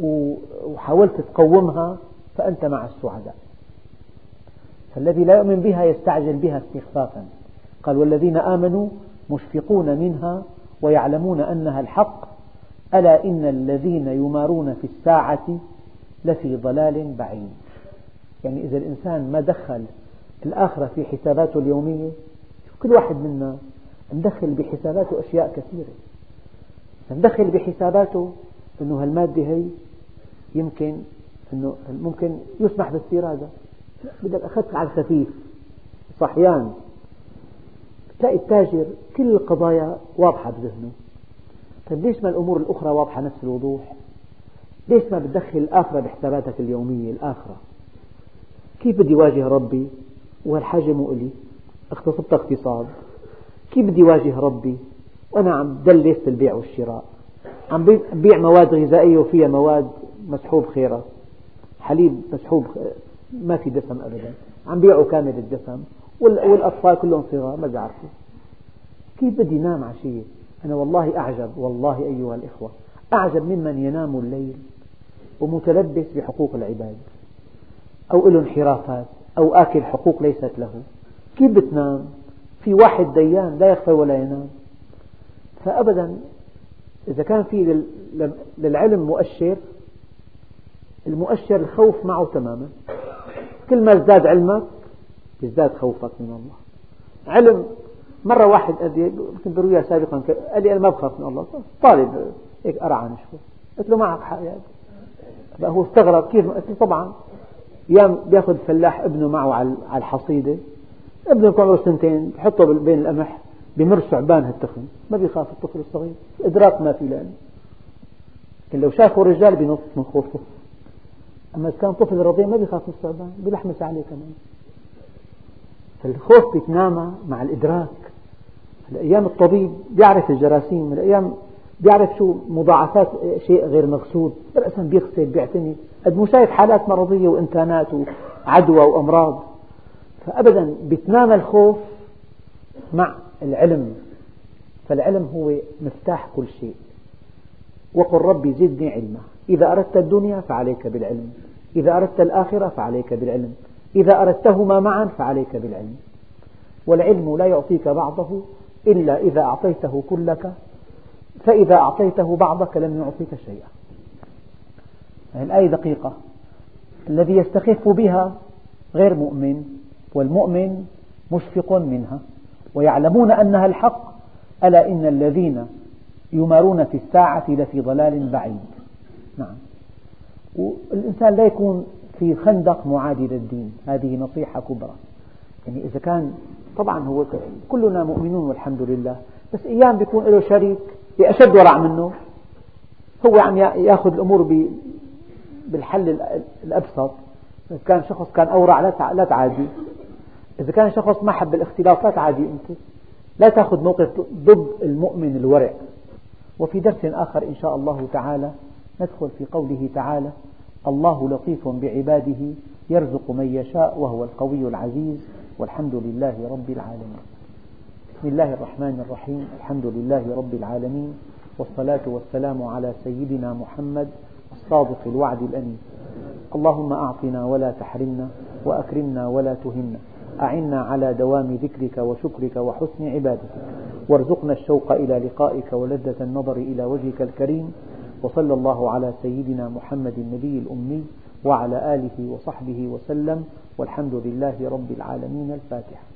وحاولت تقومها فأنت مع السعداء فالذي لا يؤمن بها يستعجل بها استخفافا. قال والذين آمنوا مشفقون منها ويعلمون أنها الحق. ألا إن الذين يمارون في الساعة لفي ضلال بعيد. يعني إذا الإنسان ما دخل الآخرة في حساباته اليومية كل واحد منا مدخل بحساباته أشياء كثيرة. مدخل بحساباته أنه هالمادة هي يمكن أنه ممكن يسمح باستيرادها بدك أخذت على الخفيف صحيان. تلاقي التاجر كل القضايا واضحة بذهنه. طيب ليش ما الأمور الأخرى واضحة نفس الوضوح؟ ليش ما بتدخل الآخرة بحساباتك اليومية الآخرة؟ كيف بدي واجه ربي وهالحاجة مو إلي؟ اختصبت اقتصاد. كيف بدي واجه ربي؟ وأنا عم دلس بالبيع والشراء. عم بيع مواد غذائية وفيها مواد مسحوب خيرة. حليب مسحوب ما في دسم أبدا. عم بيعوا كامل الدسم والأطفال كلهم صغار ما بيعرفوا كيف بدي نام عشية أنا والله أعجب والله أيها الإخوة. أعجب ممن ينام الليل ومتلبس بحقوق العباد. أو له انحرافات أو آكل حقوق ليست له. كيف بتنام؟ في واحد ديان لا يغفل ولا ينام. فأبدا إذا كان في للعلم مؤشر المؤشر الخوف معه تماما. كل ما ازداد علمك يزداد خوفك من الله. علم مرة واحد كنت برويها سابقا قال لي أنا ما بخاف من الله. طالب هيك أرعن شوي قلت له معك حق يعني هو استغرب كيف؟ قلت له طبعا. أيام بيأخذ فلاح ابنه معه على الحصيدة. ابنه يكون عمره سنتين بحطه بين القمح بمر ثعبان هالتخن. ما بيخاف الطفل الصغير إدراك ما في لأنه. لكن لو شافه رجال بينط من خوفه. أما إذا كان طفل رضيع ما بيخاف من الثعبان بيلحمس عليه كمان. فالخوف بيتنامى مع الإدراك. الأيام الطبيب بيعرف الجراثيم الأيام بيعرف شو مضاعفات شيء غير مقصود رأسا بيغسل بيعتني. قد مو شايف حالات مرضية وإمكانات وعدوى وأمراض. فأبدا بيتنامى الخوف مع العلم. فالعلم هو مفتاح كل شيء. وقل ربي زدني علما. إذا أردت الدنيا فعليك بالعلم. إذا أردت الآخرة فعليك بالعلم. إذا أردتهما معا فعليك بالعلم. والعلم لا يعطيك بعضه إلا إذا أعطيته كلك. فإذا أعطيته بعضك لم يعطيك شيئا. يعني الآية دقيقة. الذي يستخف بها غير مؤمن والمؤمن مشفق منها. ويعلمون أنها الحق. ألا إن الذين يمارون في الساعة لفي ضلال بعيد. نعم. والإنسان لا يكون في خندق معادي للدين هذه نصيحة كبرى. يعني إذا كان طبعا هو كلنا مؤمنون والحمد لله بس أيام بيكون له شريك أشد ورع منه. هو عم يأخذ الأمور بالحل الأبسط. إذا كان شخص كان أورع لا تعادي. إذا كان شخص ما حب الاختلاط لا تعادي أنت. لا تأخذ موقف ضد المؤمن الورع. وفي درس آخر إن شاء الله تعالى ندخل في قوله تعالى الله لطيف بعباده يرزق من يشاء وهو القوي العزيز والحمد لله رب العالمين. بسم الله الرحمن الرحيم الحمد لله رب العالمين والصلاة والسلام على سيدنا محمد الصادق الوعد الأمين. اللهم أعطنا ولا تحرمنا وأكرمنا ولا تهنا أعنا على دوام ذكرك وشكرك وحسن عبادتك. وارزقنا الشوق إلى لقائك ولذة النظر إلى وجهك الكريم. وصلى الله على سيدنا محمد النبي الأمي وعلى آله وصحبه وسلم. والحمد لله رب العالمين. الفاتحة.